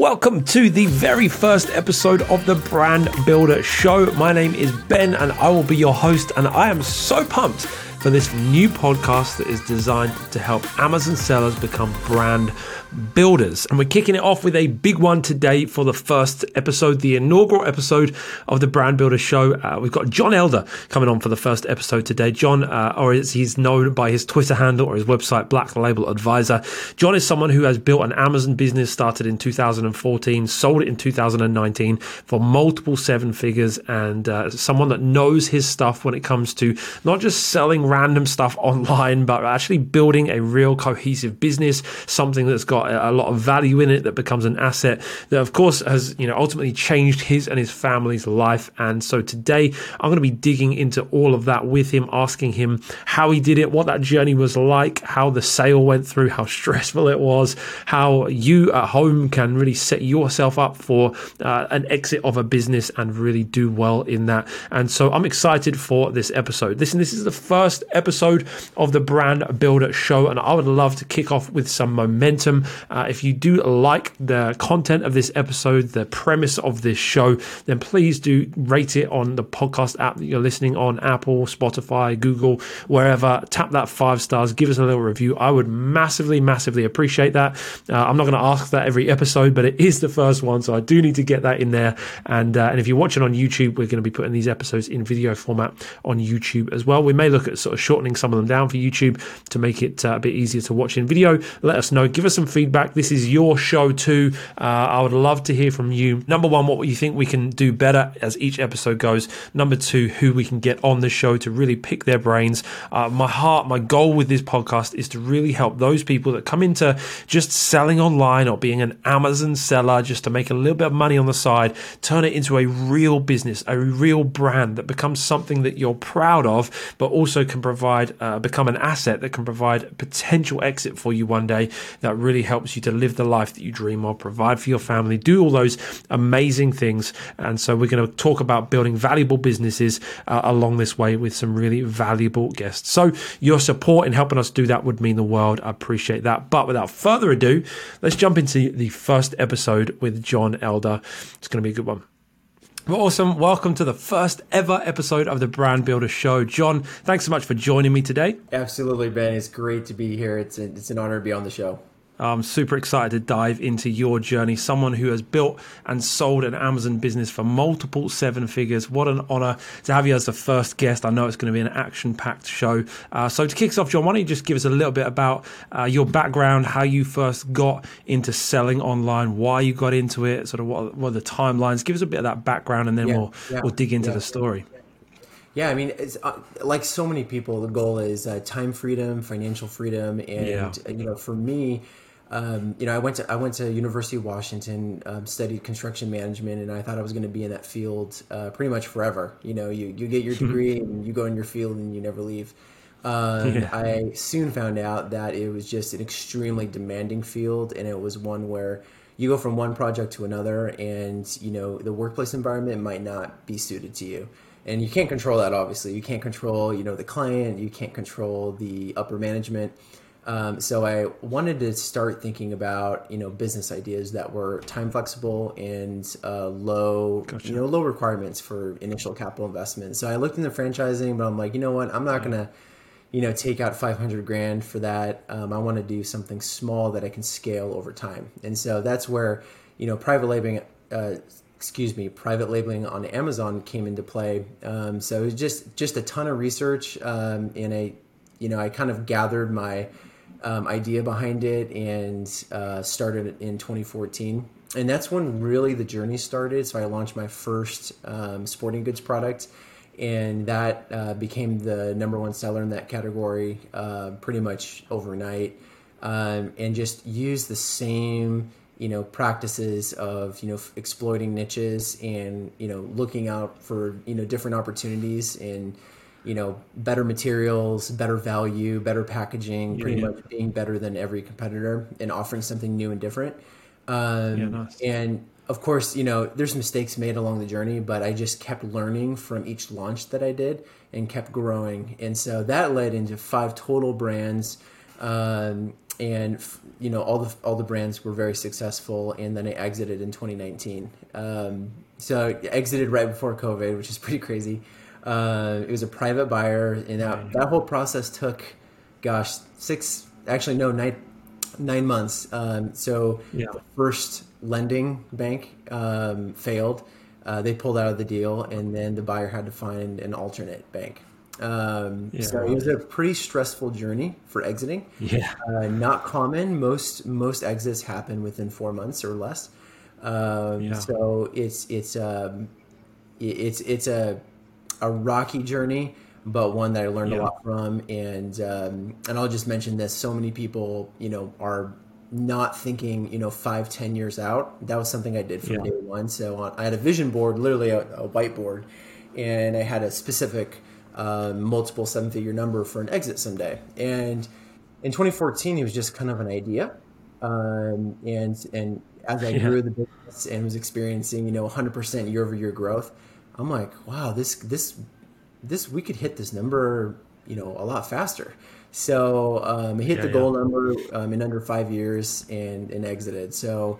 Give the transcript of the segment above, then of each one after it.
Welcome to the very first episode of the Brand Builder Show. My name is Ben and I will be your host, and I am so pumped for this new podcast that is designed to help Amazon sellers become brand builders. And we're kicking it off with a big one today for the first episode, the inaugural episode of the Brand Builder Show. Uh, we've got Jon Elder coming on for the first episode today. Jon, uh, or as he's known by his Twitter handle or his website, Black Label Advisor. Jon is someone who has built an Amazon business, started in 2014, sold it in 2019 for multiple seven figures, and uh, someone that knows his stuff when it comes to not just selling random stuff online, but actually building a real cohesive business, something that's got got a lot of value in it that becomes an asset that of course has you know ultimately changed his and his family's life. And so today i'm going to be digging into all of that with him asking him how he did it what that journey was like how the sale went through how stressful it was how you at home can really set yourself up for uh, an exit of a business and really do well in that. And so i'm excited for this episode. Listen this is the first episode of the brand builder show and i would love to kick off with some momentum uh, if you do like the content of this episode, the premise of this show, then please do rate it on the podcast app that you're listening on Apple, Spotify, Google, wherever. Tap that five stars, give us a little review. I would massively, massively appreciate that. Uh, I'm not going to ask that every episode, but it is the first one, so I do need to get that in there. And uh, and if you're watching on YouTube, we're going to be putting these episodes in video format on YouTube as well. We may look at sort of shortening some of them down for YouTube to make it uh, a bit easier to watch in video. Let us know. Give us some feedback feedback. This is your show too. Uh, I would love to hear from you. Number one, what you think we can do better as each episode goes. Number two, who we can get on the show to really pick their brains. Uh, my heart, my goal with this podcast is to really help those people that come into just selling online or being an Amazon seller just to make a little bit of money on the side, turn it into a real business, a real brand that becomes something that you're proud of, but also can provide, uh, become an asset that can provide potential exit for you one day that really helps you to live the life that you dream of, provide for your family, do all those amazing things. And so we're going to talk about building valuable businesses uh, along this way with some really valuable guests. So your support in helping us do that would mean the world. I appreciate that. But without further ado, let's jump into the first episode with Jon Elder. It's going to be a good one. Well, awesome. Welcome to the first ever episode of the Brand Builder Show. Jon, thanks so much for joining me today. Absolutely, Ben. It's great to be here. It's, a, it's an honor to be on the show. I'm super excited to dive into your journey. Someone who has built and sold an Amazon business for multiple seven figures. What an honor to have you as the first guest. I know it's going to be an action packed show. Uh, so, to kick us off, Jon, why don't you just give us a little bit about uh, your background, how you first got into selling online, why you got into it, sort of what, what are the timelines? Give us a bit of that background and then yeah, we'll, yeah, we'll dig into yeah. the story. Yeah, I mean, it's uh, like so many people. The goal is uh, time freedom, financial freedom, and yeah. you know, for me, um, you know, I went to I went to University of Washington, um, studied construction management, and I thought I was going to be in that field uh, pretty much forever. You know, you you get your degree and you go in your field and you never leave. Um, yeah. I soon found out that it was just an extremely demanding field, and it was one where you go from one project to another, and you know the workplace environment might not be suited to you and you can't control that obviously you can't control you know the client you can't control the upper management um, so I wanted to start thinking about you know business ideas that were time flexible and uh, low gotcha. you know low requirements for initial capital investment. So I looked into franchising, but I'm like, you know what, I'm not gonna you know take out 500 grand for that. Um, I want to do something small that I can scale over time, and so that's where you know private labeling. Uh, excuse me, private labeling on Amazon came into play. Um, so it was just just a ton of research, um, and I, you know, I kind of gathered my um, idea behind it and uh, started in 2014. And that's when really the journey started. So I launched my first um, sporting goods product, and that uh, became the number one seller in that category uh, pretty much overnight. Um, and just use the same you know practices of you know exploiting niches and you know looking out for you know different opportunities and you know better materials better value better packaging yeah, pretty yeah. much being better than every competitor and offering something new and different um, yeah, nice. and of course you know there's mistakes made along the journey but i just kept learning from each launch that i did and kept growing and so that led into five total brands um, and you know all the all the brands were very successful, and then I exited in 2019. Um, so I exited right before COVID, which is pretty crazy. Uh, it was a private buyer, and that that whole process took, gosh, six actually no nine nine months. Um, so yeah. the first lending bank um, failed. Uh, they pulled out of the deal, and then the buyer had to find an alternate bank. Um, yeah. So it was a pretty stressful journey for exiting. Yeah, uh, not common. Most most exits happen within four months or less. Um, yeah. So it's it's um, it's it's a a rocky journey, but one that I learned yeah. a lot from. And um, and I'll just mention this: so many people, you know, are not thinking, you know, five ten years out. That was something I did from yeah. day one. So on, I had a vision board, literally a, a whiteboard, and I had a specific um, multiple seven figure number for an exit someday. And in 2014, it was just kind of an idea. Um, and and as I yeah. grew the business and was experiencing, you know, 100% year over year growth, I'm like, wow, this this this we could hit this number, you know, a lot faster. So um, I hit yeah, the goal yeah. number um, in under five years and and exited. So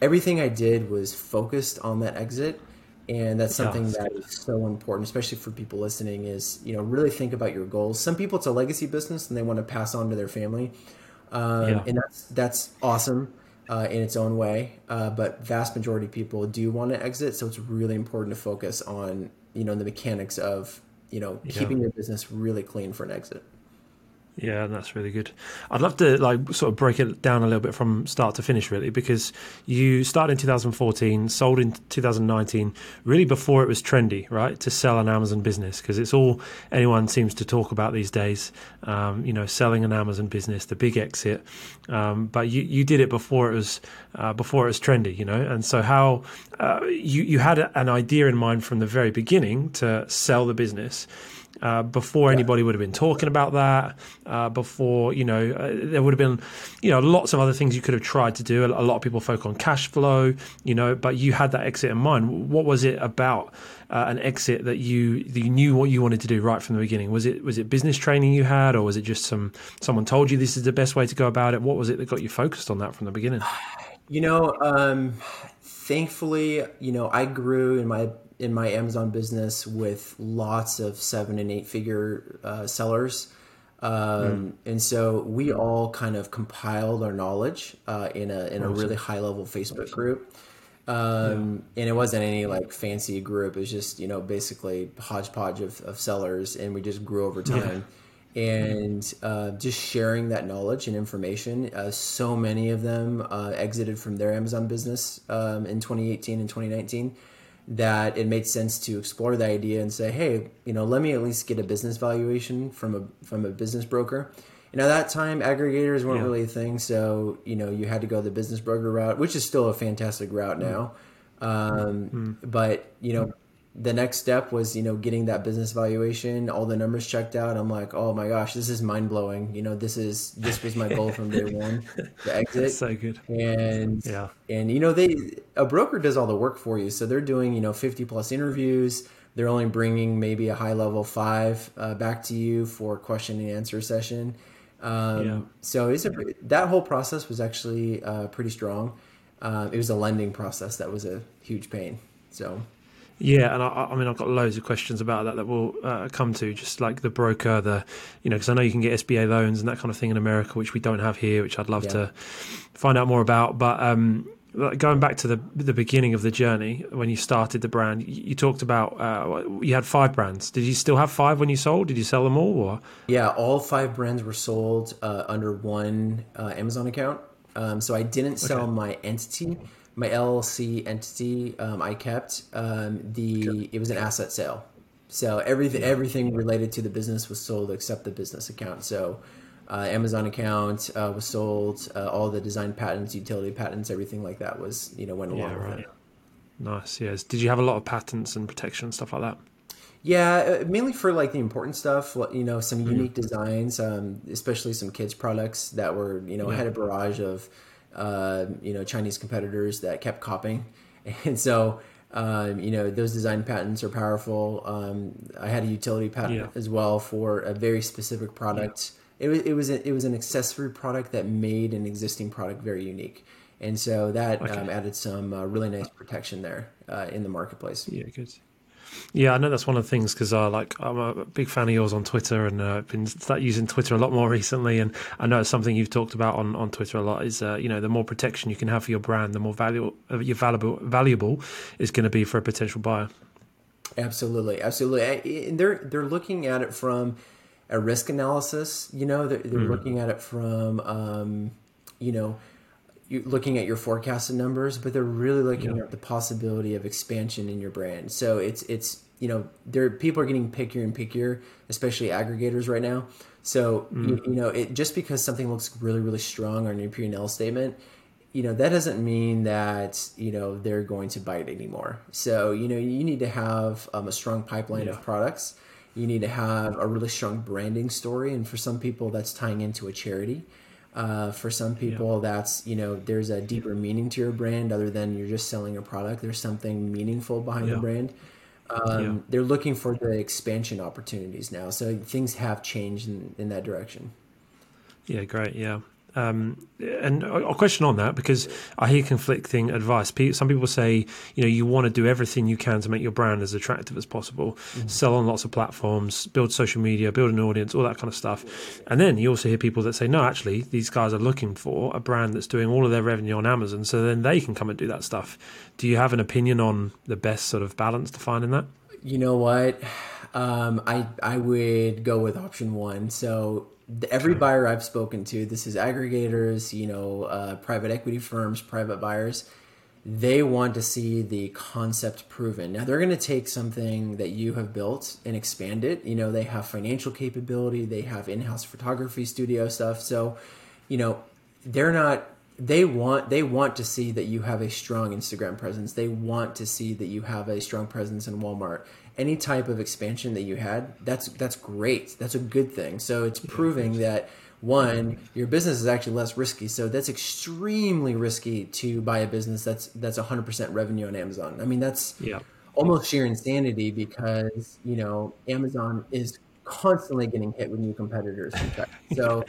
everything I did was focused on that exit and that's something yeah. that is so important especially for people listening is you know really think about your goals some people it's a legacy business and they want to pass on to their family um, and that's that's awesome uh, in its own way uh, but vast majority of people do want to exit so it's really important to focus on you know the mechanics of you know yeah. keeping your business really clean for an exit yeah, that's really good. I'd love to like sort of break it down a little bit from start to finish, really, because you started in 2014, sold in 2019, really before it was trendy, right, to sell an Amazon business, because it's all anyone seems to talk about these days. Um, you know, selling an Amazon business, the big exit. Um, but you you did it before it was uh, before it was trendy, you know. And so how uh, you you had an idea in mind from the very beginning to sell the business uh, before yeah. anybody would have been talking about that. Uh, before you know, uh, there would have been you know lots of other things you could have tried to do. A, a, lot of people focus on cash flow, you know, but you had that exit in mind. What was it about uh, an exit that you that you knew what you wanted to do right from the beginning? Was it was it business training you had, or was it just some someone told you this is the best way to go about it? What was it that got you focused on that from the beginning? You know, um, thankfully, you know, I grew in my in my Amazon business with lots of seven and eight figure uh, sellers. Um, mm. And so we all kind of compiled our knowledge uh, in a in a really high level Facebook group. Um, yeah. And it wasn't any like fancy group. It was just you know basically hodgepodge of, of sellers, and we just grew over time. Yeah. And uh, just sharing that knowledge and information. Uh, so many of them uh, exited from their Amazon business um, in 2018 and 2019 that it made sense to explore the idea and say, hey, you know, let me at least get a business valuation from a from a business broker. And at that time, aggregators weren't yeah. really a thing, so you know you had to go the business broker route, which is still a fantastic route now. Mm. Um, mm. But you know, the next step was you know getting that business valuation all the numbers checked out. I'm like oh my gosh this is mind-blowing. You know this is this was my goal from day one to exit. That's so good. And yeah. and you know they a broker does all the work for you. So they're doing you know 50 plus interviews. They're only bringing maybe a high level five uh, back to you for question and answer session. Um, yeah. so it's a, that whole process was actually uh, pretty strong. Uh, it was a lending process that was a huge pain. So yeah, and I, I, mean, I've got loads of questions about that that we'll uh, come to, just like the broker, the, you know, because I know you can get SBA loans and that kind of thing in America, which we don't have here, which I'd love yeah. to find out more about. But um, going back to the the beginning of the journey when you started the brand, you, you talked about uh, you had five brands. Did you still have five when you sold? Did you sell them all? Or yeah, all five brands were sold uh, under one uh, Amazon account. Um, so I didn't sell okay. my entity my LLC entity um, I kept um, the it was an asset sale. So everything everything related to the business was sold except the business account. So uh, Amazon account uh, was sold. Uh, all the design patents, utility patents, everything like that was you know went along yeah, right. with it. Nice. Yes. Did you have a lot of patents and protection stuff like that? Yeah, uh, mainly for like the important stuff. You know, some mm-hmm. unique designs, um, especially some kids products that were you know yeah. had a barrage of uh, you know Chinese competitors that kept copying, and so um, you know those design patents are powerful. Um, I had a utility patent yeah. as well for a very specific product. Yeah. it was it was a, it was an accessory product that made an existing product very unique, and so that okay. um, added some uh, really nice protection there uh, in the marketplace. Yeah, good. Yeah, I know that's one of the things because uh, like I'm a big fan of yours on Twitter and I've uh, been start using Twitter a lot more recently. And I know it's something you've talked about on, on Twitter a lot. Is uh, you know the more protection you can have for your brand, the more valuable uh, your valuable valuable is going to be for a potential buyer. Absolutely, absolutely. And they're they're looking at it from a risk analysis. You know, they're, they're mm. looking at it from um, you know you're looking at your forecasted numbers, but they're really looking yeah. at the possibility of expansion in your brand. So it's it's you know there people are getting pickier and pickier, especially aggregators right now. So mm. you, you, know it just because something looks really really strong on your P and L statement, you know that doesn't mean that you know they're going to bite anymore. So you know you need to have um, a strong pipeline yeah. of products. You need to have a really strong branding story, and for some people that's tying into a charity. Uh, for some people, yeah. that's you know there's a deeper meaning to your brand other than you're just selling a product. There's something meaningful behind yeah. the brand. Um, yeah. They're looking for the expansion opportunities now, so things have changed in, in that direction. Yeah, great. Yeah, um, and a question on that because I hear conflicting advice. Some people say, you know, you want to do everything you can to make your brand as attractive as possible, mm-hmm. sell on lots of platforms, build social media, build an audience, all that kind of stuff. And then you also hear people that say, no, actually, these guys are looking for a brand that's doing all of their revenue on Amazon, so then they can come and do that stuff. Do you have an opinion on the best sort of balance to find in that? You know what? Um, I I would go with option one. So every buyer I've spoken to, this is aggregators, you know, uh, private equity firms, private buyers, they want to see the concept proven. Now they're going to take something that you have built and expand it. You know, they have financial capability, they have in-house photography studio stuff. So, you know, they're not they want they want to see that you have a strong Instagram presence. They want to see that you have a strong presence in Walmart any type of expansion that you had, that's that's great. That's a good thing. So it's proving that one, your business is actually less risky. So that's extremely risky to buy a business that's that's 100% revenue on Amazon. I mean, that's yeah. almost sheer insanity because, you know, Amazon is constantly getting hit with new competitors. so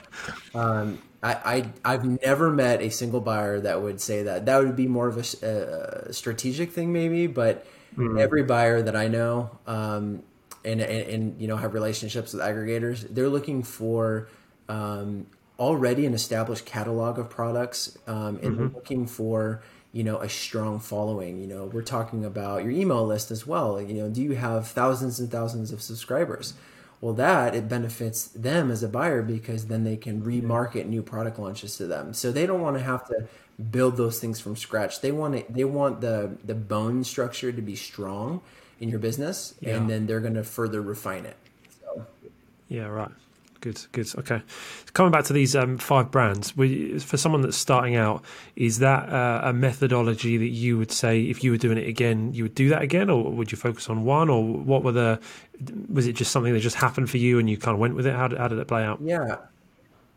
um, I, I have never met a single buyer that would say that. That would be more of a, a strategic thing, maybe, but Mm. Every buyer that I know, um, and, and, and you know have relationships with aggregators, they're looking for um, already an established catalog of products, um, and mm-hmm. they're looking for you know a strong following. You know, we're talking about your email list as well. You know, do you have thousands and thousands of subscribers? Well, that it benefits them as a buyer because then they can remarket new product launches to them. So they don't want to have to build those things from scratch. They want it. They want the the bone structure to be strong in your business, yeah. and then they're going to further refine it. So. Yeah. Right. Good. Good. Okay. Coming back to these um, five brands, we, for someone that's starting out, is that uh, a methodology that you would say if you were doing it again, you would do that again, or would you focus on one, or what were the? Was it just something that just happened for you and you kind of went with it? How did, how did it play out? Yeah.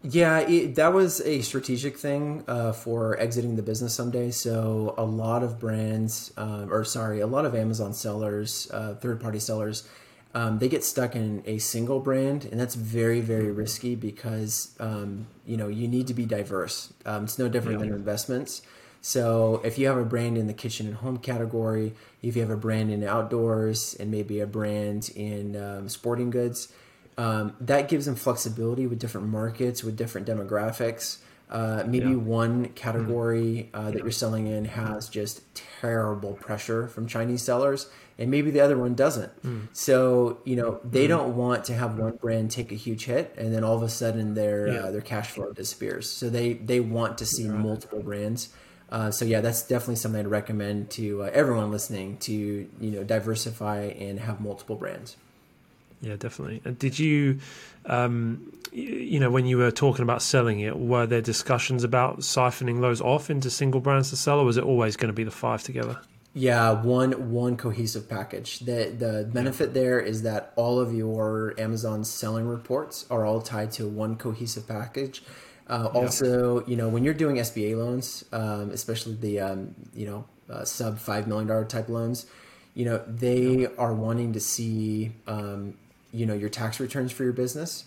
Yeah, it, that was a strategic thing uh, for exiting the business someday. So a lot of brands, um, or sorry, a lot of Amazon sellers, uh, third-party sellers, um, they get stuck in a single brand, and that's very, very risky because um, you know you need to be diverse. Um, it's no different yeah. than investments. So if you have a brand in the kitchen and home category, if you have a brand in outdoors, and maybe a brand in um, sporting goods um, that gives them flexibility with different markets, with different demographics. Uh, maybe yeah. one category uh, that you're selling in has just terrible pressure from Chinese sellers, and maybe the other one doesn't. Mm. So you know they mm. don't want to have one brand take a huge hit, and then all of a sudden their yeah. uh, their cash flow disappears. So they they want to see right. multiple brands. Uh, so yeah, that's definitely something I'd recommend to uh, everyone listening to you know diversify and have multiple brands. Yeah, definitely. And did you, um, you know, when you were talking about selling it, were there discussions about siphoning those off into single brands to sell, or was it always going to be the five together? Yeah, one one cohesive package. The the benefit there is that all of your Amazon selling reports are all tied to one cohesive package. Uh, also, you know, when you're doing SBA loans, um, especially the um, you know uh, sub five million dollar type loans, you know they are wanting to see um, you know your tax returns for your business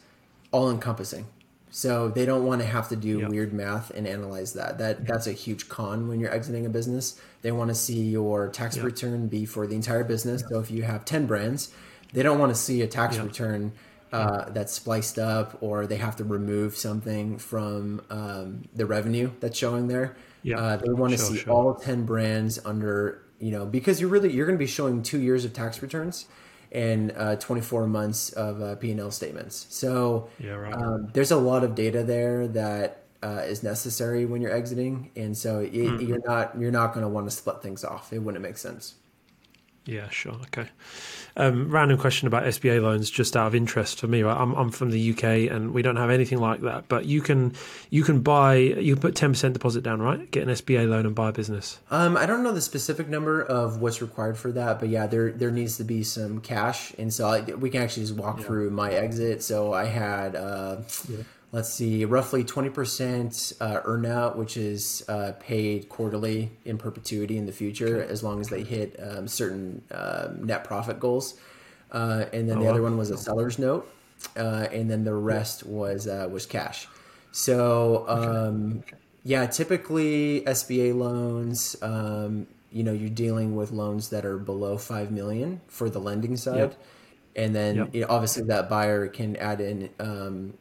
all encompassing So they don't want to have to do yep. weird math and analyze that. That that's a huge con when you're exiting a business. They want to see your tax yep. return be for the entire business. Yep. So if you have 10 brands, they don't want to see a tax return uh, that's spliced up or they have to remove something from um, the revenue that's showing there. Yeah, uh, they want to sure, see sure. all 10 brands under, you know, because you're really, you're going to be showing two years of tax returns and uh, 24 months of uh, P&L statements. So yeah, right. um, there's a lot of data there that uh, is necessary when you're exiting, and so it, mm-hmm. you're not you're not going to want to split things off. It wouldn't make sense. Yeah, sure. Okay. Um, random question about SBA loans, just out of interest for me. Right? I'm, I'm from the UK and we don't have anything like that. But you can you can buy you can put ten percent deposit down, right? Get an SBA loan and buy a business. Um, I don't know the specific number of what's required for that, but yeah, there there needs to be some cash, and so I, we can actually just walk yeah. through my exit. So I had. Uh, yeah let's see, roughly 20% uh, earnout, which is uh, paid quarterly in perpetuity in the future okay. as long as they hit um, certain uh, net profit goals. Uh, and then oh, the other one was a seller's note, uh, and then the rest was uh, was cash. So um, okay. yeah, typically SBA loans. Um, you know, you're dealing with loans that are below five million for the lending side, yep. and then yep. you know, obviously that buyer can add in um,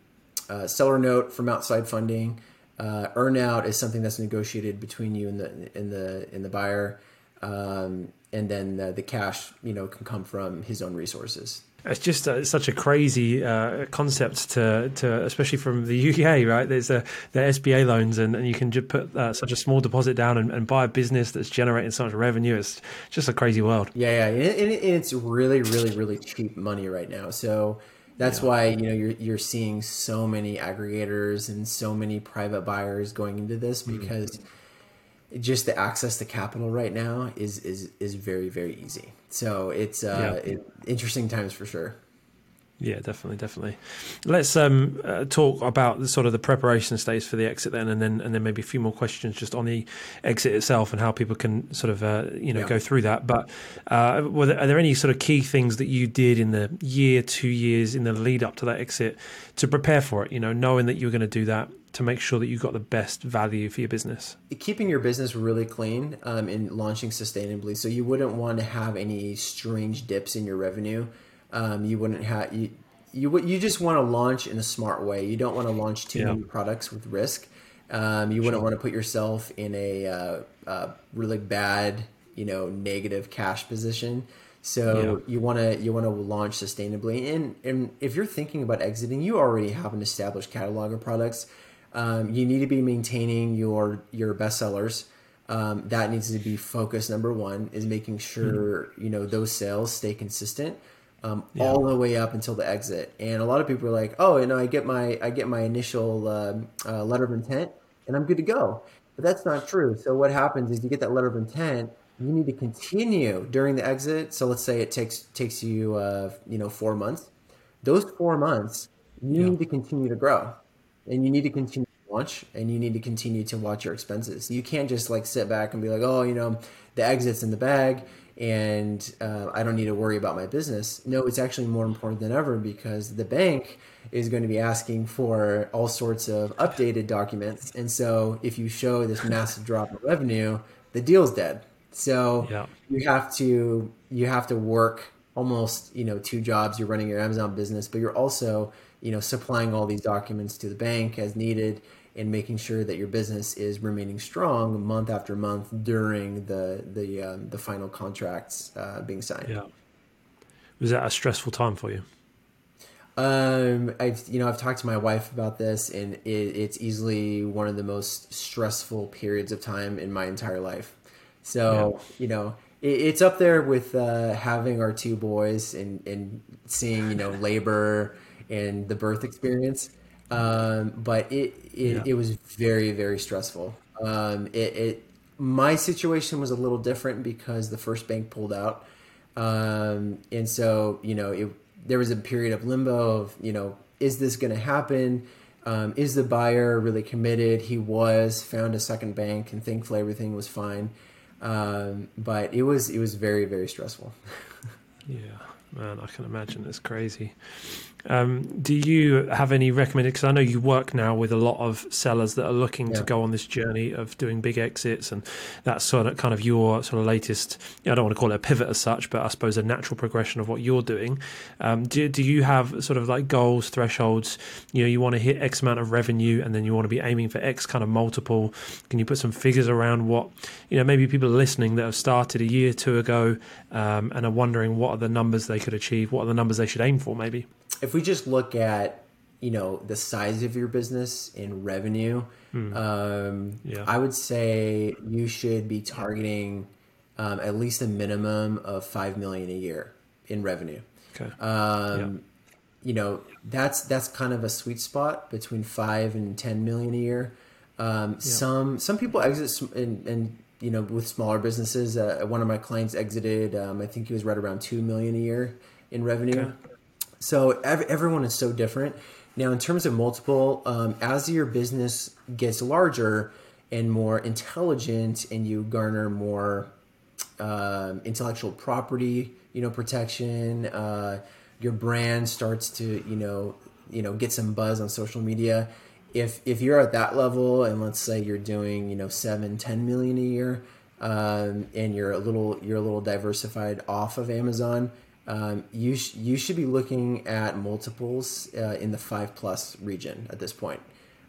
uh, seller note from outside funding. Uh, earnout is something that's negotiated between you and the in the in the buyer, um, and then the, the, cash you know can come from his own resources. It's just uh, such a crazy uh, concept to, to, especially from the UK, right? There's a the SBA loans, and, and you can just put uh, such a small deposit down and, and, buy a business that's generating so much revenue. It's just a crazy world. Yeah, yeah, and, and it's really, really, really cheap money right now. So that's yeah. why you know you're you're seeing so many aggregators and so many private buyers going into this mm-hmm. because mm-hmm. just the access to capital right now is is is very very easy. So it's uh, yeah. it, interesting times for sure. Yeah, definitely, definitely. Let's um, uh, talk about the sort of the preparation stage for the exit then, and then and then maybe a few more questions just on the exit itself and how people can sort of uh, you know yeah. go through that. But uh, there, are there any sort of key things that you did in the year, two years in the lead up to that exit to prepare for it? You know, knowing that you were going to do that to make sure that you got the best value for your business. Keeping your business really clean um, and launching sustainably, so you wouldn't want to have any strange dips in your revenue um, you wouldn't have you you you just want to launch in a smart way. You don't want to launch too yeah. many products with risk. Um, you wouldn't want to put yourself in a uh, uh, really bad, you know, negative cash position. So yeah. you want to you want to launch sustainably. And and if you're thinking about exiting, you already have an established catalog of products. Um, you need to be maintaining your your bestsellers. Um, that needs to be focus number one is making sure mm-hmm. you know those sales stay consistent um, yeah. all the way up until the exit. And a lot of people are like, "Oh, you know, I get my I get my initial uh, uh, letter of intent, and I'm good to go." But that's not true. So what happens is you get that letter of intent. You need to continue during the exit. So let's say it takes takes you uh, you know four months. Those four months, you yeah. need to continue to grow, and you need to continue to launch, and you need to continue to watch your expenses. You can't just like sit back and be like, "Oh, you know, the exit's in the bag." And uh, I don't need to worry about my business. No, it's actually more important than ever because the bank is going to be asking for all sorts of updated documents. And so if you show this massive drop in revenue, the deal's dead. So yeah. you have to you have to work almost you know two jobs. You're running your Amazon business, but you're also you know supplying all these documents to the bank as needed and making sure that your business is remaining strong month after month during the the um, the final contracts uh, being signed. Yeah, was that a stressful time for you? Um, I've you know I've talked to my wife about this, and it, it's easily one of the most stressful periods of time in my entire life. So yeah. you know it, it's up there with uh, having our two boys and and seeing you know labor and the birth experience. Um, but it it, yeah. it was very very stressful. Um, it, it my situation was a little different because the first bank pulled out, um, and so you know it there was a period of limbo of you know is this going to happen? Um, is the buyer really committed? He was found a second bank, and thankfully everything was fine. Um, but it was it was very very stressful. yeah, man, I can imagine it's crazy. Um, do you have any recommended? Because I know you work now with a lot of sellers that are looking yeah. to go on this journey of doing big exits, and that's sort of kind of your sort of latest. I don't want to call it a pivot as such, but I suppose a natural progression of what you're doing. Um, do do you have sort of like goals, thresholds? You know, you want to hit X amount of revenue, and then you want to be aiming for X kind of multiple. Can you put some figures around what you know? Maybe people are listening that have started a year, or two ago, um, and are wondering what are the numbers they could achieve, what are the numbers they should aim for, maybe if we just look at you know the size of your business in revenue, hmm. um, yeah. I would say you should be targeting um, at least a minimum of five million a year in revenue. Okay. Um, yeah. You know that's that's kind of a sweet spot between five and ten million a year. Um, yeah. Some some people exit and, and you know with smaller businesses. Uh, one of my clients exited. Um, I think he was right around two million a year in revenue. Okay. So ev- everyone is so different. Now, in terms of multiple, um, as your business gets larger and more intelligent, and you garner more um, intellectual property, you know, protection, uh, your brand starts to, you know, you know, get some buzz on social media. If if you're at that level, and let's say you're doing, you know, seven, ten million a year, um, and you're a little you're a little diversified off of Amazon, um, you sh- you should be looking at multiples uh, in the five plus region at this point.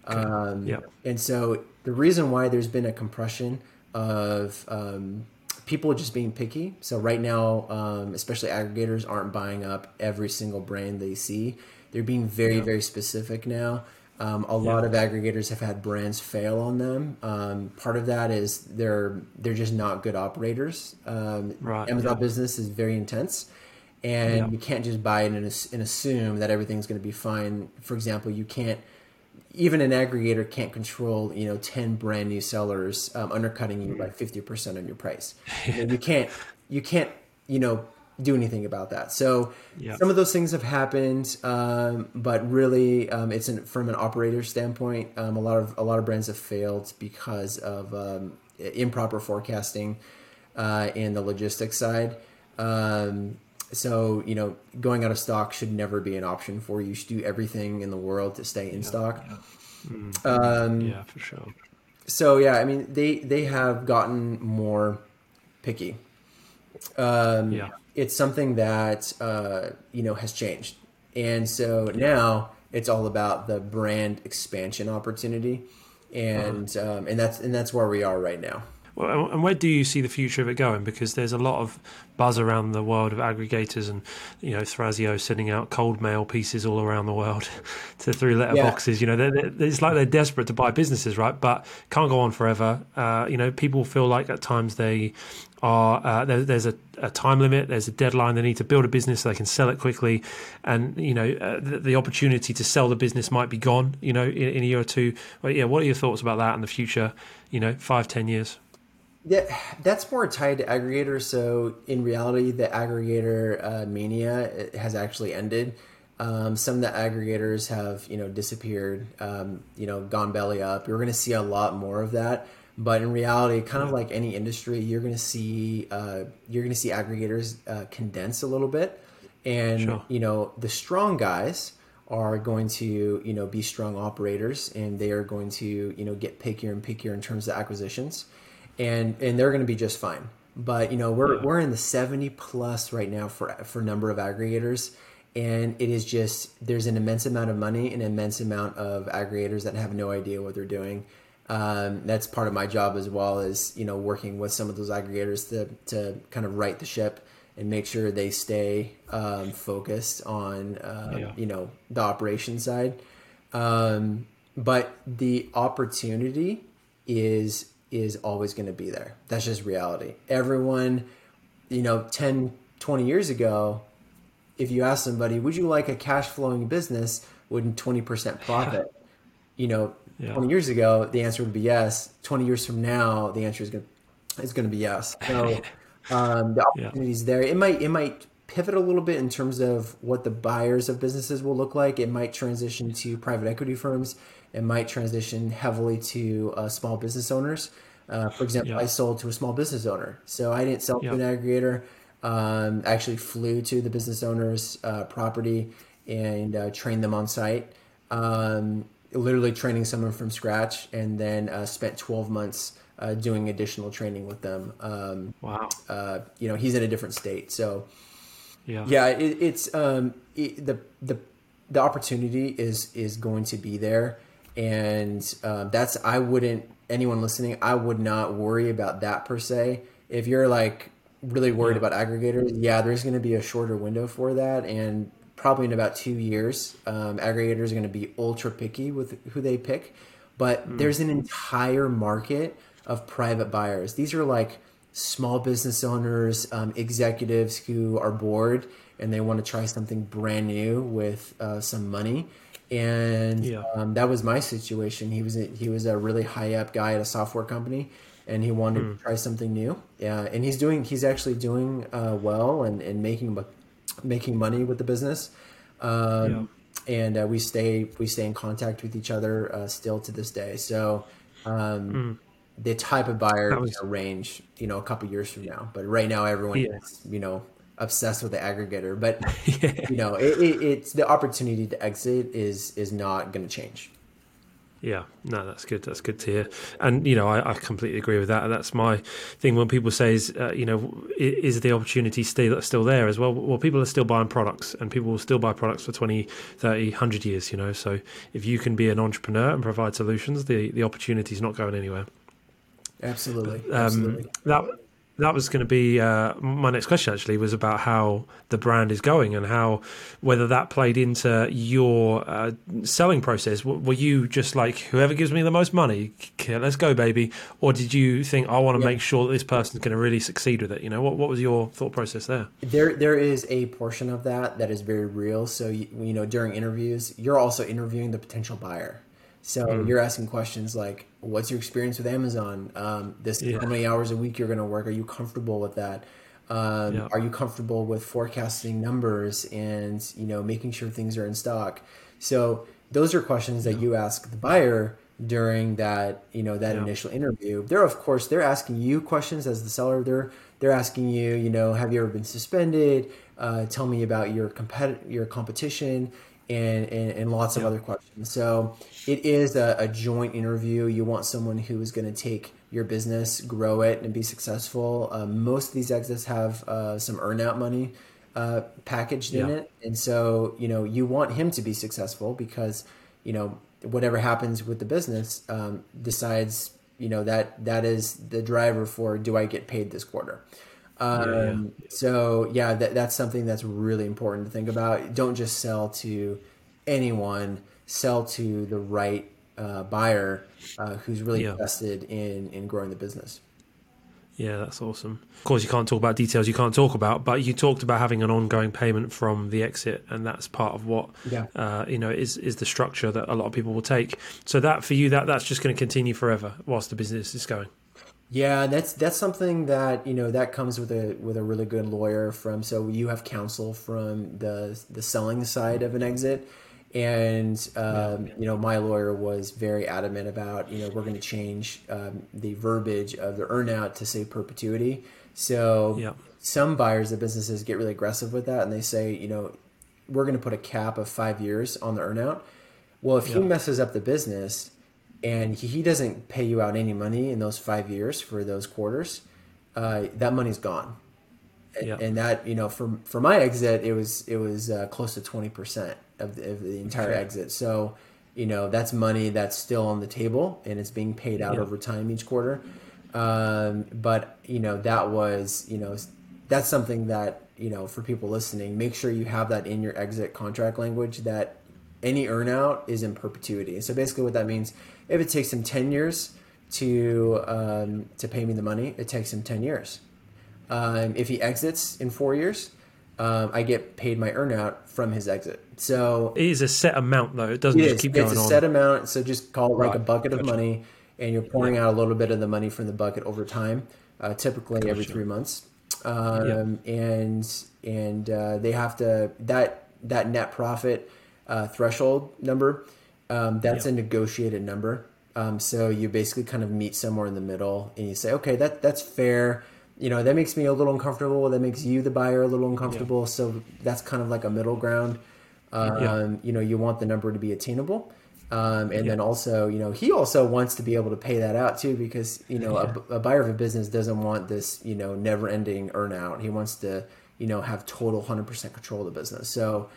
Okay. Um, yeah. And so the reason why there's been a compression of um, people just being picky. So right now, um, especially aggregators aren't buying up every single brand they see. They're being very yeah. very specific now. Um, a yeah. lot of aggregators have had brands fail on them. Um, part of that is they're they're just not good operators. Um, right. Amazon yeah. business is very intense, and yeah. you can't just buy it and, and assume that everything's going to be fine. For example, you can't even an aggregator can't control you know 10 brand new sellers um, undercutting you by 50% on your price you, know, you can't you can't you know do anything about that so yeah. some of those things have happened um, but really um, it's an, from an operator standpoint um, a lot of a lot of brands have failed because of um, improper forecasting uh, and the logistics side um, so, you know, going out of stock should never be an option for you. You should do everything in the world to stay in yeah, stock. Yeah. Mm-hmm. Um, yeah, for sure. So yeah, I mean they they have gotten more picky. Um, yeah, it's something that uh, you know has changed, and so now it's all about the brand expansion opportunity, and uh-huh. um, and that's and that's where we are right now. And where do you see the future of it going? Because there's a lot of buzz around the world of aggregators, and you know, Thrasio sending out cold mail pieces all around the world to through letterboxes. Yeah. You know, they're, they're, it's like they're desperate to buy businesses, right? But can't go on forever. Uh, you know, people feel like at times they are uh, there, there's a, a, time limit, there's a deadline. They need to build a business so they can sell it quickly, and you know, uh, the, the, opportunity to sell the business might be gone. You know, in, in a year or two. But yeah, what are your thoughts about that in the future? You know, five, ten years. Yeah, that's more tied to aggregator. So in reality, the aggregator uh, mania has actually ended. Um, some of the aggregators have you know disappeared, um, you know, gone belly up. You're going to see a lot more of that. But in reality, kind of like any industry, you're going to see uh, you're going to see aggregators uh, condense a little bit, and sure. you know the strong guys are going to you know be strong operators, and they are going to you know get pickier and pickier in terms of acquisitions and and they're going to be just fine. But you know, we're yeah. we're in the seventy plus right now for for number of aggregators, and it is just there's an immense amount of money, an immense amount of aggregators that have no idea what they're doing. Um, that's part of my job as well as you know working with some of those aggregators to to kind of right the ship and make sure they stay um, focused on uh, yeah. you know the operation side. Um, but the opportunity is is always going to be there. That's just reality. Everyone, you know, 10, 20 years ago, if you ask somebody, would you like a cash flowing business with 20% profit? you know, yeah. 20 years ago, the answer would be yes. 20 years from now, the answer is going to, is going to be yes. So um, the opportunities yeah. there. It might, it might pivot a little bit in terms of what the buyers of businesses will look like. It might transition to private equity firms. It might transition heavily to uh, small business owners. Uh, for example, yeah. I sold to a small business owner, so I didn't sell yeah. to an aggregator. Um, I actually flew to the business owner's uh, property and uh, trained them on site. Um, literally training someone from scratch, and then uh, spent 12 months uh, doing additional training with them. Um, wow. Uh, you know, he's in a different state, so yeah, yeah. It, it's um, it, the the the opportunity is is going to be there, and uh, that's I wouldn't anyone listening. I would not worry about that per se. If you're like really worried yeah. about aggregators, yeah, there's going to be a shorter window for that, and probably in about two years, um, aggregators are going to be ultra picky with who they pick. But mm. there's an entire market of private buyers. These are like small business owners, um, executives who are bored and they want to try something brand new with uh, some money. And yeah. um, that was my situation. He was a, he was a really high up guy at a software company, and he wanted mm. to try something new. Yeah, and he's doing he's actually doing uh, well and, and making making money with the business. Um, yeah. And uh, we stay we stay in contact with each other uh, still to this day. So um, mm. The type of buyer was... you know, range, you know, a couple years from now. But right now, everyone yeah. is you know obsessed with the aggregator. But yeah. you know, it, it, it's the opportunity to exit is is not going to change. Yeah, no, that's good. That's good to hear. And you know, I, I completely agree with that. That's my thing. When people say, is, uh, you know, is the opportunity still still there as well? Well, people are still buying products, and people will still buy products for 20, 30, 100 years. You know, so if you can be an entrepreneur and provide solutions, the the opportunity is not going anywhere. Absolutely. Um, Absolutely. That that was going to be uh, my next question. Actually, was about how the brand is going and how whether that played into your uh, selling process. Were you just like whoever gives me the most money, let's go, baby, or did you think I want to yeah. make sure that this person's going to really succeed with it? You know, what what was your thought process there? There there is a portion of that that is very real. So you, you know, during interviews, you're also interviewing the potential buyer. So mm. you're asking questions like, "What's your experience with Amazon? Um, this yeah. how many hours a week you're going to work? Are you comfortable with that? Um, yeah. Are you comfortable with forecasting numbers and you know making sure things are in stock?" So those are questions that yeah. you ask the buyer during that you know that initial interview. They're of course they're asking you questions as the seller. They're they're asking you, you know, have you ever been suspended? Uh, tell me about your compet- your competition and, and, and lots of other questions. So it is a, a joint interview. You want someone who is going to take your business, grow it, and be successful. Um, most of these exits have uh, some earnout money uh, packaged yeah. in it, and so you know you want him to be successful because you know whatever happens with the business um, decides you know that that is the driver for do I get paid this quarter. Um, yeah, yeah. So yeah, that, that's something that's really important to think about. Don't just sell to anyone. Sell to the right uh, buyer uh, who's really yeah. invested in in growing the business. Yeah, that's awesome. Of course, you can't talk about details you can't talk about, but you talked about having an ongoing payment from the exit, and that's part of what yeah. uh, you know is is the structure that a lot of people will take. So that for you, that that's just going to continue forever whilst the business is going. Yeah, that's that's something that you know that comes with a with a really good lawyer from. So you have counsel from the the selling side of an exit, and um, yeah. you know my lawyer was very adamant about you know we're going to change um, the verbiage of the earnout to say perpetuity. So yeah. some buyers of businesses get really aggressive with that, and they say you know we're going to put a cap of five years on the earnout. Well, if yeah. he messes up the business and he doesn't pay you out any money in those five years for those quarters, uh, that money's gone. Yeah. And that you know, for for my exit, it was it was uh, close to twenty percent of, of the, entire exit. So you know that's money that's still on the table and it's being paid out yeah. over time each quarter. Um, but you know that was you know that's something that you know for people listening, make sure you have that in your exit contract language that any earnout is in perpetuity. So basically, what that means if it takes him 10 years to um, to pay me the money, it takes him 10 years. Um, if he exits in four years, um, I get paid my earnout from his exit. So it is a set amount though. It doesn't it just is. keep going on. It's a set amount. So just call it right. like a bucket gotcha. of money, and you're pouring yeah. out a little bit of the money from the bucket over time, uh, typically gotcha. every three months. Um, yeah. And and uh, they have to that that net profit uh, threshold number um, that's a negotiated number. Um, so you basically kind of meet somewhere in the middle, and you say, okay, that that's fair. you know that makes me a little uncomfortable. That makes you, the buyer, a little uncomfortable. Yeah. So that's kind of like a middle ground. Um, yeah. You know, you want the number to be attainable. Um, and yeah. then also, you know, he also wants to be able to pay that out too, because you know, yeah. a, a, buyer of a business doesn't want this, you know, never-ending earnout. He wants to, you know, have total 100% control of the business. So,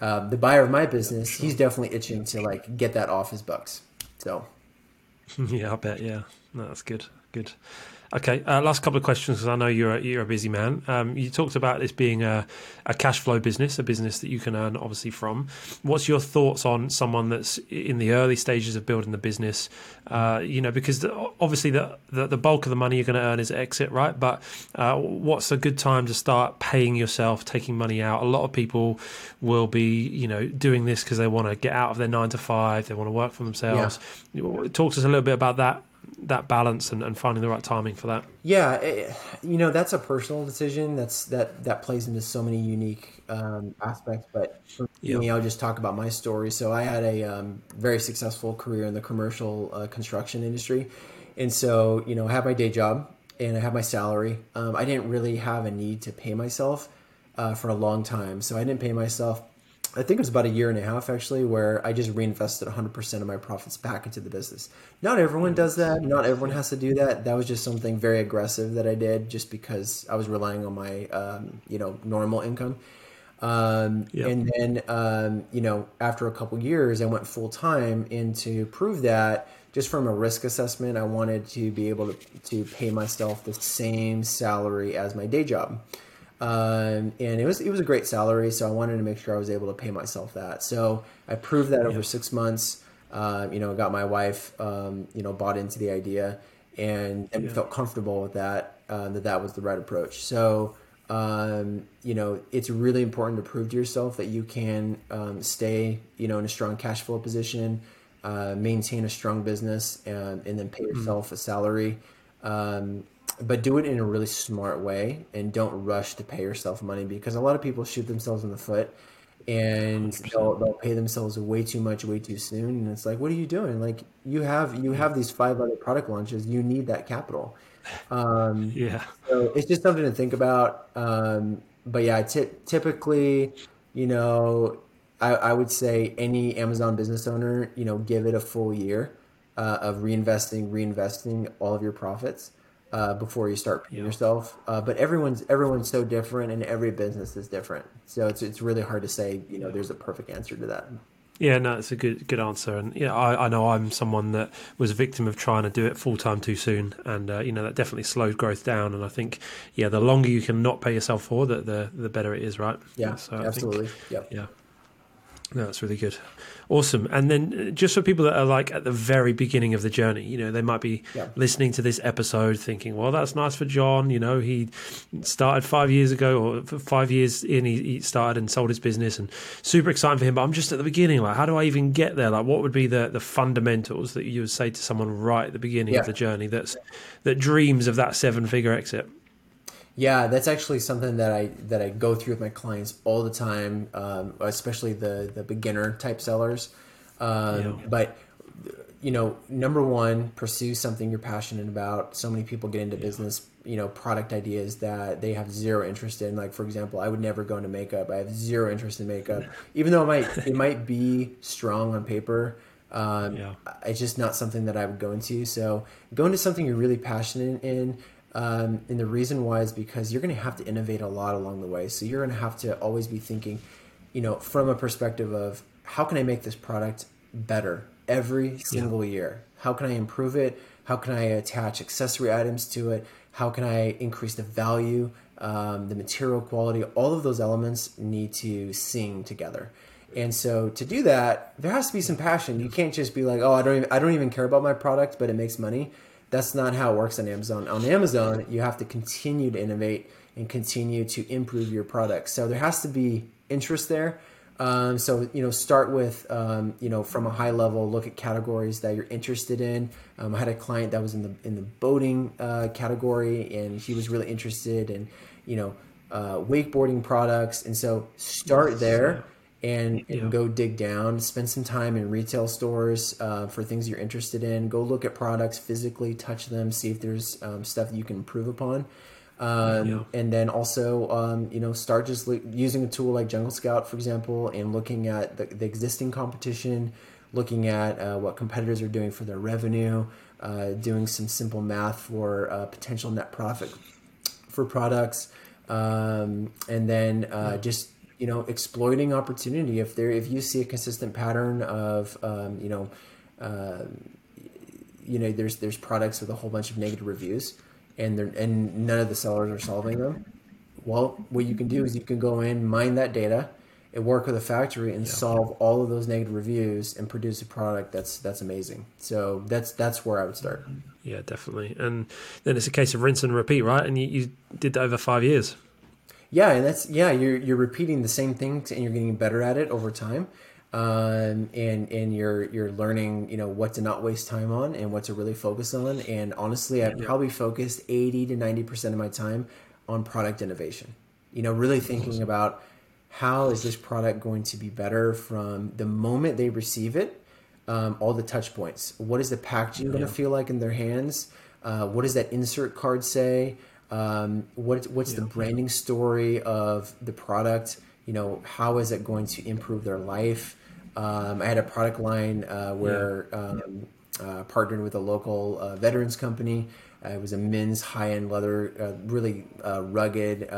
um, the buyer of my business, sure. he's definitely itching to like get that off his bucks. So, yeah, I bet. Yeah, no, that's good. Good. Okay, uh, last couple of questions because I know you're a, you're a busy man. Um, you talked about this being a, a cash flow business, a business that you can earn obviously from. What's your thoughts on someone that's in the early stages of building the business? Uh, you know, because the, obviously the, the, the bulk of the money you're going to earn is exit, right? But uh, what's a good time to start paying yourself, taking money out? A lot of people will be, you know, doing this because they want to get out of their nine to five, they want to work for themselves. Yeah. Talk to us a little bit about that that balance and, and finding the right timing for that? Yeah, it, you know that's a personal decision. That's that that plays into so many unique um, aspects. But for yep. me, I'll just talk about my story. So I had a um, very successful career in the commercial uh, construction industry, and so you know I had my day job and I had my salary. Um, I didn't really have a need to pay myself uh, for a long time, so I didn't pay myself I think it was about a year and a half actually, where I just reinvested 100% of my profits back into the business. Not everyone does that. Not everyone has to do that. That was just something very aggressive that I did just because I was relying on my, um, you know, normal income. Um, yep. And then, um, you know, after a couple years, I went full time. And to prove that, just from a risk assessment, I wanted to be able to, to pay myself the same salary as my day job. Um, and it was it was a great salary, so I wanted to make sure I was able to pay myself that. So I proved that over six months. Uh, you know, got my wife, um, you know, bought into the idea, and and yeah. felt comfortable with that. Uh, that that was the right approach. So um, you know, it's really important to prove to yourself that you can um, stay, you know, in a strong cash flow position, uh, maintain a strong business, and, and then pay mm-hmm. yourself mm-hmm. a salary. Um, but do it in a really smart way and don't rush to pay yourself money because a lot of people shoot themselves in the foot and they'll, they'll pay themselves way too much way too soon. And it's like what are you doing? Like you have you have these five other product launches. You need that capital. Um, yeah. so it's just something to think about. Um, but yeah t- typically you know I, I would say any amazon business owner you know give it a full year uh, of reinvesting reinvesting all of your profits uh, before you start paying yeah. yourself. Uh, but everyone's everyone's so different, and every business is different. So it's it's really hard to say. You know, there's a perfect answer to that. Yeah, no, it's a good good answer, and yeah, I, I know I'm someone that was a victim of trying to do it full time too soon, and uh, you know that definitely slowed growth down. And I think, yeah, the longer you can not pay yourself for, the the, the better it is, right? Yeah, so absolutely. yeah, yeah. No, that's really good. Awesome. And then uh, just for people that are like at the very beginning of the journey, you know, they might be yeah. listening to this episode thinking, well, that's nice for Jon. You know, he started five years ago or five years in, he, he started and sold his business and super exciting for him. But I'm just at the beginning. Like, how do I even get there? Like, what would be the, the fundamentals that you would say to someone right at the beginning yeah. of the journey that's that dreams of that seven figure exit? Yeah, that's actually something that I that I go through with my clients all the time, um, especially the the beginner type sellers. Um, yeah. But you know, number one, pursue something you're passionate about. So many people get into yeah. business, you know, product ideas that they have zero interest in. Like for example, I would never go into makeup. I have zero interest in makeup, even though it might it might be strong on paper. Um, yeah. It's just not something that I would go into. So go into something you're really passionate in um, and the reason why is because you're going to have to innovate a lot along the way. So you're going to have to always be thinking, you know, from a perspective of how can I make this product better every single yeah. year? How can I improve it? How can I attach accessory items to it? How can I increase the value, um, the material quality? All of those elements need to sing together. And so to do that, there has to be some passion. You can't just be like, "Oh, I don't even I don't even care about my product, but it makes money." That's not how it works on Amazon. On Amazon, you have to continue to innovate and continue to improve your product. So there has to be interest there. Um, so you know, start with um, you know from a high level, look at categories that you're interested in. Um, I had a client that was in the in the boating uh, category, and he was really interested in you know uh, wakeboarding products, and so start there and, and yeah. go dig down. Spend some time in retail stores uh, for things you're interested in. Go look at products physically, touch them, see if there's um, stuff that you can improve upon. Um, yeah. And then also, um, you know, start just using a tool like Jungle Scout, for example, and looking at the, the existing competition, looking at uh, what competitors are doing for their revenue, uh, doing some simple math for uh, potential net profit for products, um, and then uh, yeah. just you know exploiting opportunity. If there, if you see a consistent pattern of um, you know. Uh, you know, there's there's products with a whole bunch of negative reviews and and none of the sellers are solving them. Well, what you can do is you can go in, mine that data, and work with a factory and yeah. solve all of those negative reviews and produce a product that's that's amazing. So that's that's where I would start. Yeah, definitely. And then it's a case of rinse and repeat, right? And you, you did that over five years. Yeah, and that's yeah, you're you're repeating the same things and you're getting better at it over time. Um, and and you're you're learning you know what to not waste time on and what to really focus on. And honestly i probably focused 80 to 90 percent of my time on product innovation. You know really thinking about how is this product going to be better from the moment they receive it um, all the touch points. What is the packaging yeah. going to feel like in their hands? Uh, what does that insert card say um, what, what's yeah. the branding story of the product you know how is it going to improve their life um, I had a product line uh, where um, uh, partnered with a local uh, veterans company. Uh, it was a men's high-end leather, uh, really uh, rugged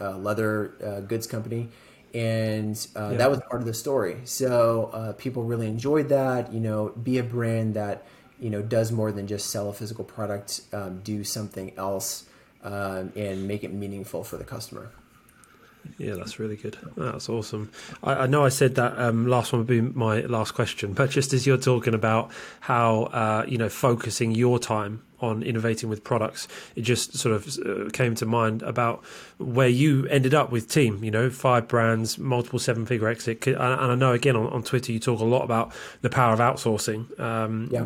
leather goods company, and yeah. that was part of the story. So people really enjoyed that. You know, be a brand that you know does more than just sell a physical product. Um, do something else um, and make it meaningful for the customer. Yeah, that's really good. That's awesome. I, I know I said that um, last one would be my last question, but just as you're talking about how uh, you know focusing your time on innovating with products, it just sort of uh, came to mind about where you ended up with Team. You know, five brands, multiple seven-figure exit, and I know again on, on Twitter you talk a lot about the power of outsourcing. Um, yeah.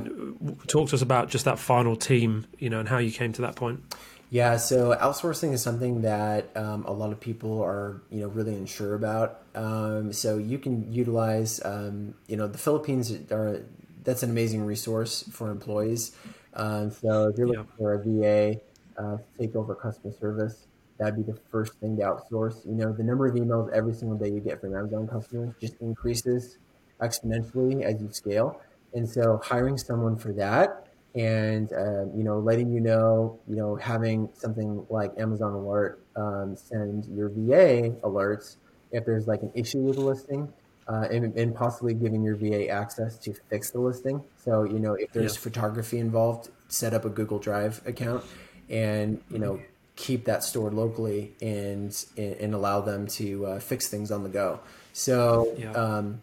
Talk to us about just that final team, you know, and how you came to that point. Yeah, so outsourcing is something that um, a lot of people are, you know, really unsure about. Um, so you can utilize, um, you know, the Philippines are that's an amazing resource for employees. Um, so if you're looking yeah. for a VA uh, take over customer service, that'd be the first thing to outsource. You know, the number of emails every single day you get from Amazon customers just increases exponentially as you scale, and so hiring someone for that and uh, you know letting you know you know having something like amazon alert um, send your va alerts if there's like an issue with the listing uh, and, and, possibly giving your va access to fix the listing so you know if there's yeah. photography involved set up a google drive account and you know keep that stored locally and and, allow them to uh, fix things on the go so yeah. um,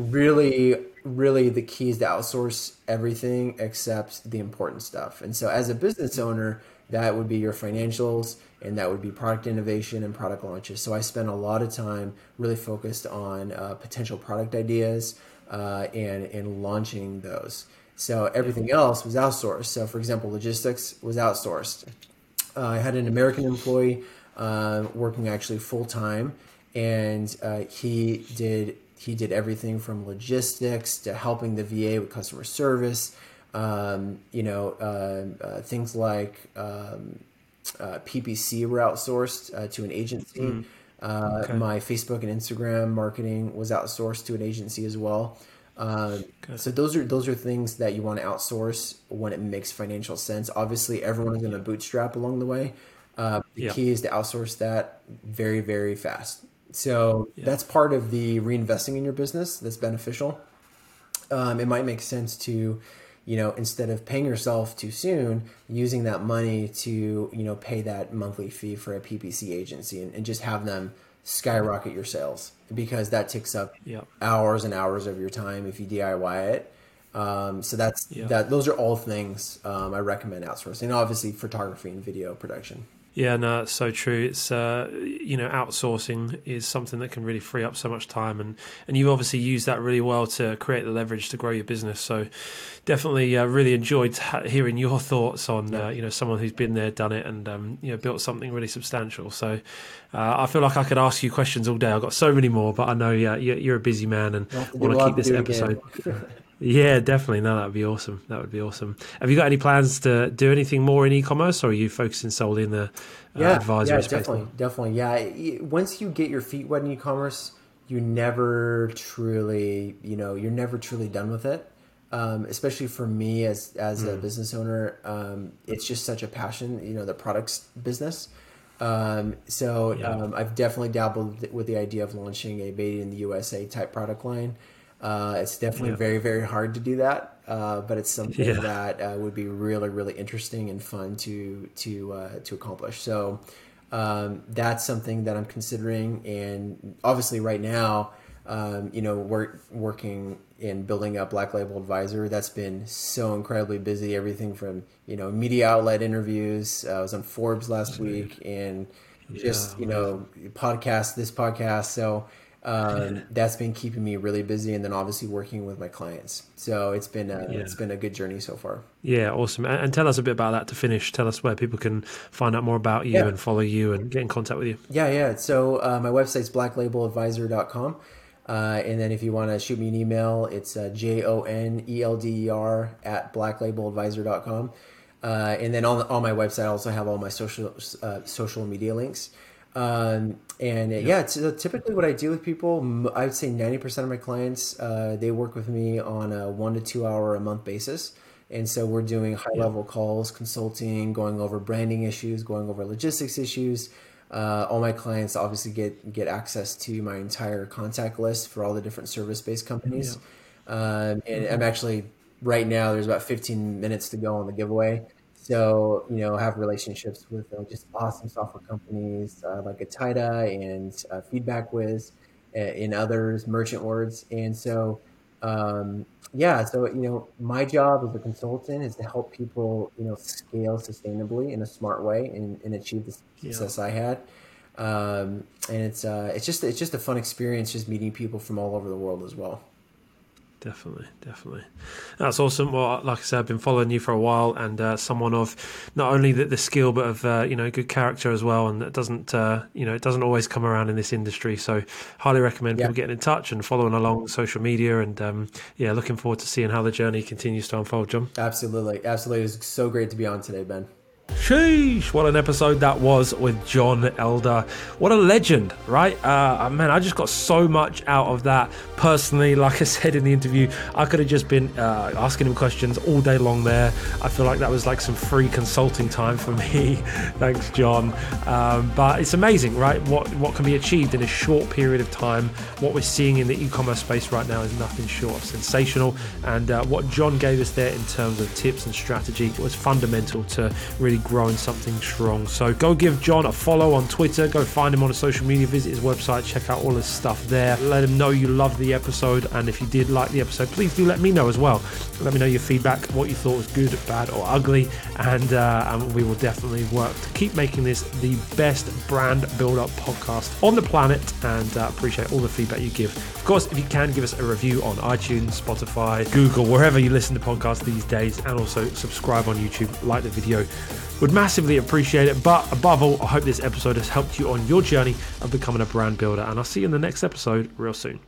really really the key is to outsource everything except the important stuff. And so as a business owner that would be your financials and that would be product innovation and product launches. So i spent a lot of time really focused on uh, potential product ideas uh, and and launching those. So everything else was outsourced. So for example logistics was outsourced. Uh, i had an american employee uh, working actually full time and uh, he did he did everything from logistics to helping the VA with customer service. Um, you know, uh, uh, things like um, uh, PPC were outsourced uh, to an agency. Mm. Okay. My Facebook and Instagram marketing was outsourced to an agency as well. Um. So those are those are things that you want to outsource when it makes financial sense. Obviously, everyone is going to bootstrap along the way. Uh, the yep. key is to outsource that very very fast. So yeah. that's part of the reinvesting in your business that's beneficial. Um, it might make sense to, you know, instead of paying yourself too soon, using that money to, you know, pay that monthly fee for a PPC agency and, and just have them skyrocket your sales because that takes up yep. hours and hours of your time if you DIY it. Um, so that's yep. that. Those are all things um, I recommend outsourcing. Obviously, photography and video production. Yeah, no, it's so true. It's uh, you know, outsourcing is something that can really free up so much time, and and you obviously use that really well to create the leverage to grow your business. So, definitely, uh, really enjoyed hearing your thoughts on yeah. uh, you know someone who's been there, done it, and um, you know built something really substantial. So, uh, I feel like I could ask you questions all day. I've got so many more, but I know yeah, you're, you're a busy man and want to keep this episode. Yeah, definitely. No, that would be awesome. That would be awesome. Have you got any plans to do anything more in e-commerce, or are you focusing solely in the uh, yeah, advisory yeah, space? definitely, definitely. Yeah, once you get your feet wet in e-commerce, you never truly, you know, you're never truly done with it. Um, especially for me as as mm. a business owner, um, it's just such a passion. You know, the products business. Um, so yeah. Um, I've definitely dabbled with the idea of launching a made in the USA type product line. Uh, it's definitely yeah. very, very hard to do that, uh, but it's something yeah. that uh, would be really, really interesting and fun to to uh, to accomplish. So um, that's something that I'm considering, and obviously, right now, um, you know, work, working in building up Black Label Advisor. That's been so incredibly busy. Everything from you know media outlet interviews. Uh, I was on Forbes last week, and just you know podcast this podcast. So um, that's been keeping me really busy, and then obviously working with my clients. So it's been a, yeah. it's been a good journey so far. Yeah, awesome. And, and, tell us a bit about that to finish. Tell us where people can find out more about you yeah. and follow you and get in contact with you. Yeah, yeah. So uh, my website's blacklabeladvisor.com. Uh, and then if you want to shoot me an email, it's uh, J O N E L D E R at blacklabeladvisor.com. Uh, and then on, on my website, I also have all my social uh, social media links. Um, and yeah, yeah typically what I do with people, I would say 90% of my clients, uh, they work with me on a one to two hour a month basis. And so we're doing high level yeah. calls, consulting, going over branding issues, going over logistics issues. Uh, all my clients obviously get get access to my entire contact list for all the different service based companies. Yeah. Um, and I'm actually right now there's about 15 minutes to go on the giveaway. So, you know, have relationships with uh, just awesome software companies uh, like Atida and uh, FeedbackWhiz and others, Merchant Words. And so, um, yeah, so, you know, my job as a consultant is to help people, you know, scale sustainably in a smart way and, and achieve the success yeah. I had. Um, and it's, uh, it's just, it's just a fun experience just meeting people from all over the world as well definitely, definitely. That's awesome. Well, like I said, I've been following you for a while, and uh, someone of not only the, the skill but of uh, you know good character as well, and it doesn't uh, you know it doesn't always come around in this industry. So, highly recommend people getting in touch and following along social media, and um, yeah, looking forward to seeing how the journey continues to unfold. Jon, absolutely, absolutely, It's so great to be on today, Ben. Sheesh, what an episode that was with Jon Elder. What a legend, right? Uh, man, I just got so much out of that personally. Like I said in the interview, I could have just been uh, asking him questions all day long there. I feel like that was like some free consulting time for me. Thanks, Jon. Um, but it's amazing, right? What, what can be achieved in a short period of time. What we're seeing in the e commerce space right now is nothing short of sensational. And uh, what Jon gave us there in terms of tips and strategy was fundamental to really growing something strong. So go give Jon a follow on Twitter, go find him on a social media, visit his website, check out all his stuff there. Let him know you loved the episode, and if you did like the episode, please do let me know as well. Let me know your feedback, what you thought was good, bad, or ugly, and, uh, and we will definitely work to keep making this the best brand build up podcast on the planet. And uh, appreciate all the feedback you give. Of course, if you can give us a review on iTunes, Spotify, Google, wherever you listen to podcasts these days, and also subscribe on YouTube, like the video would massively appreciate it. But above all, I hope this episode has helped you on your journey of becoming a brand builder. And I'll see you in the next episode real soon.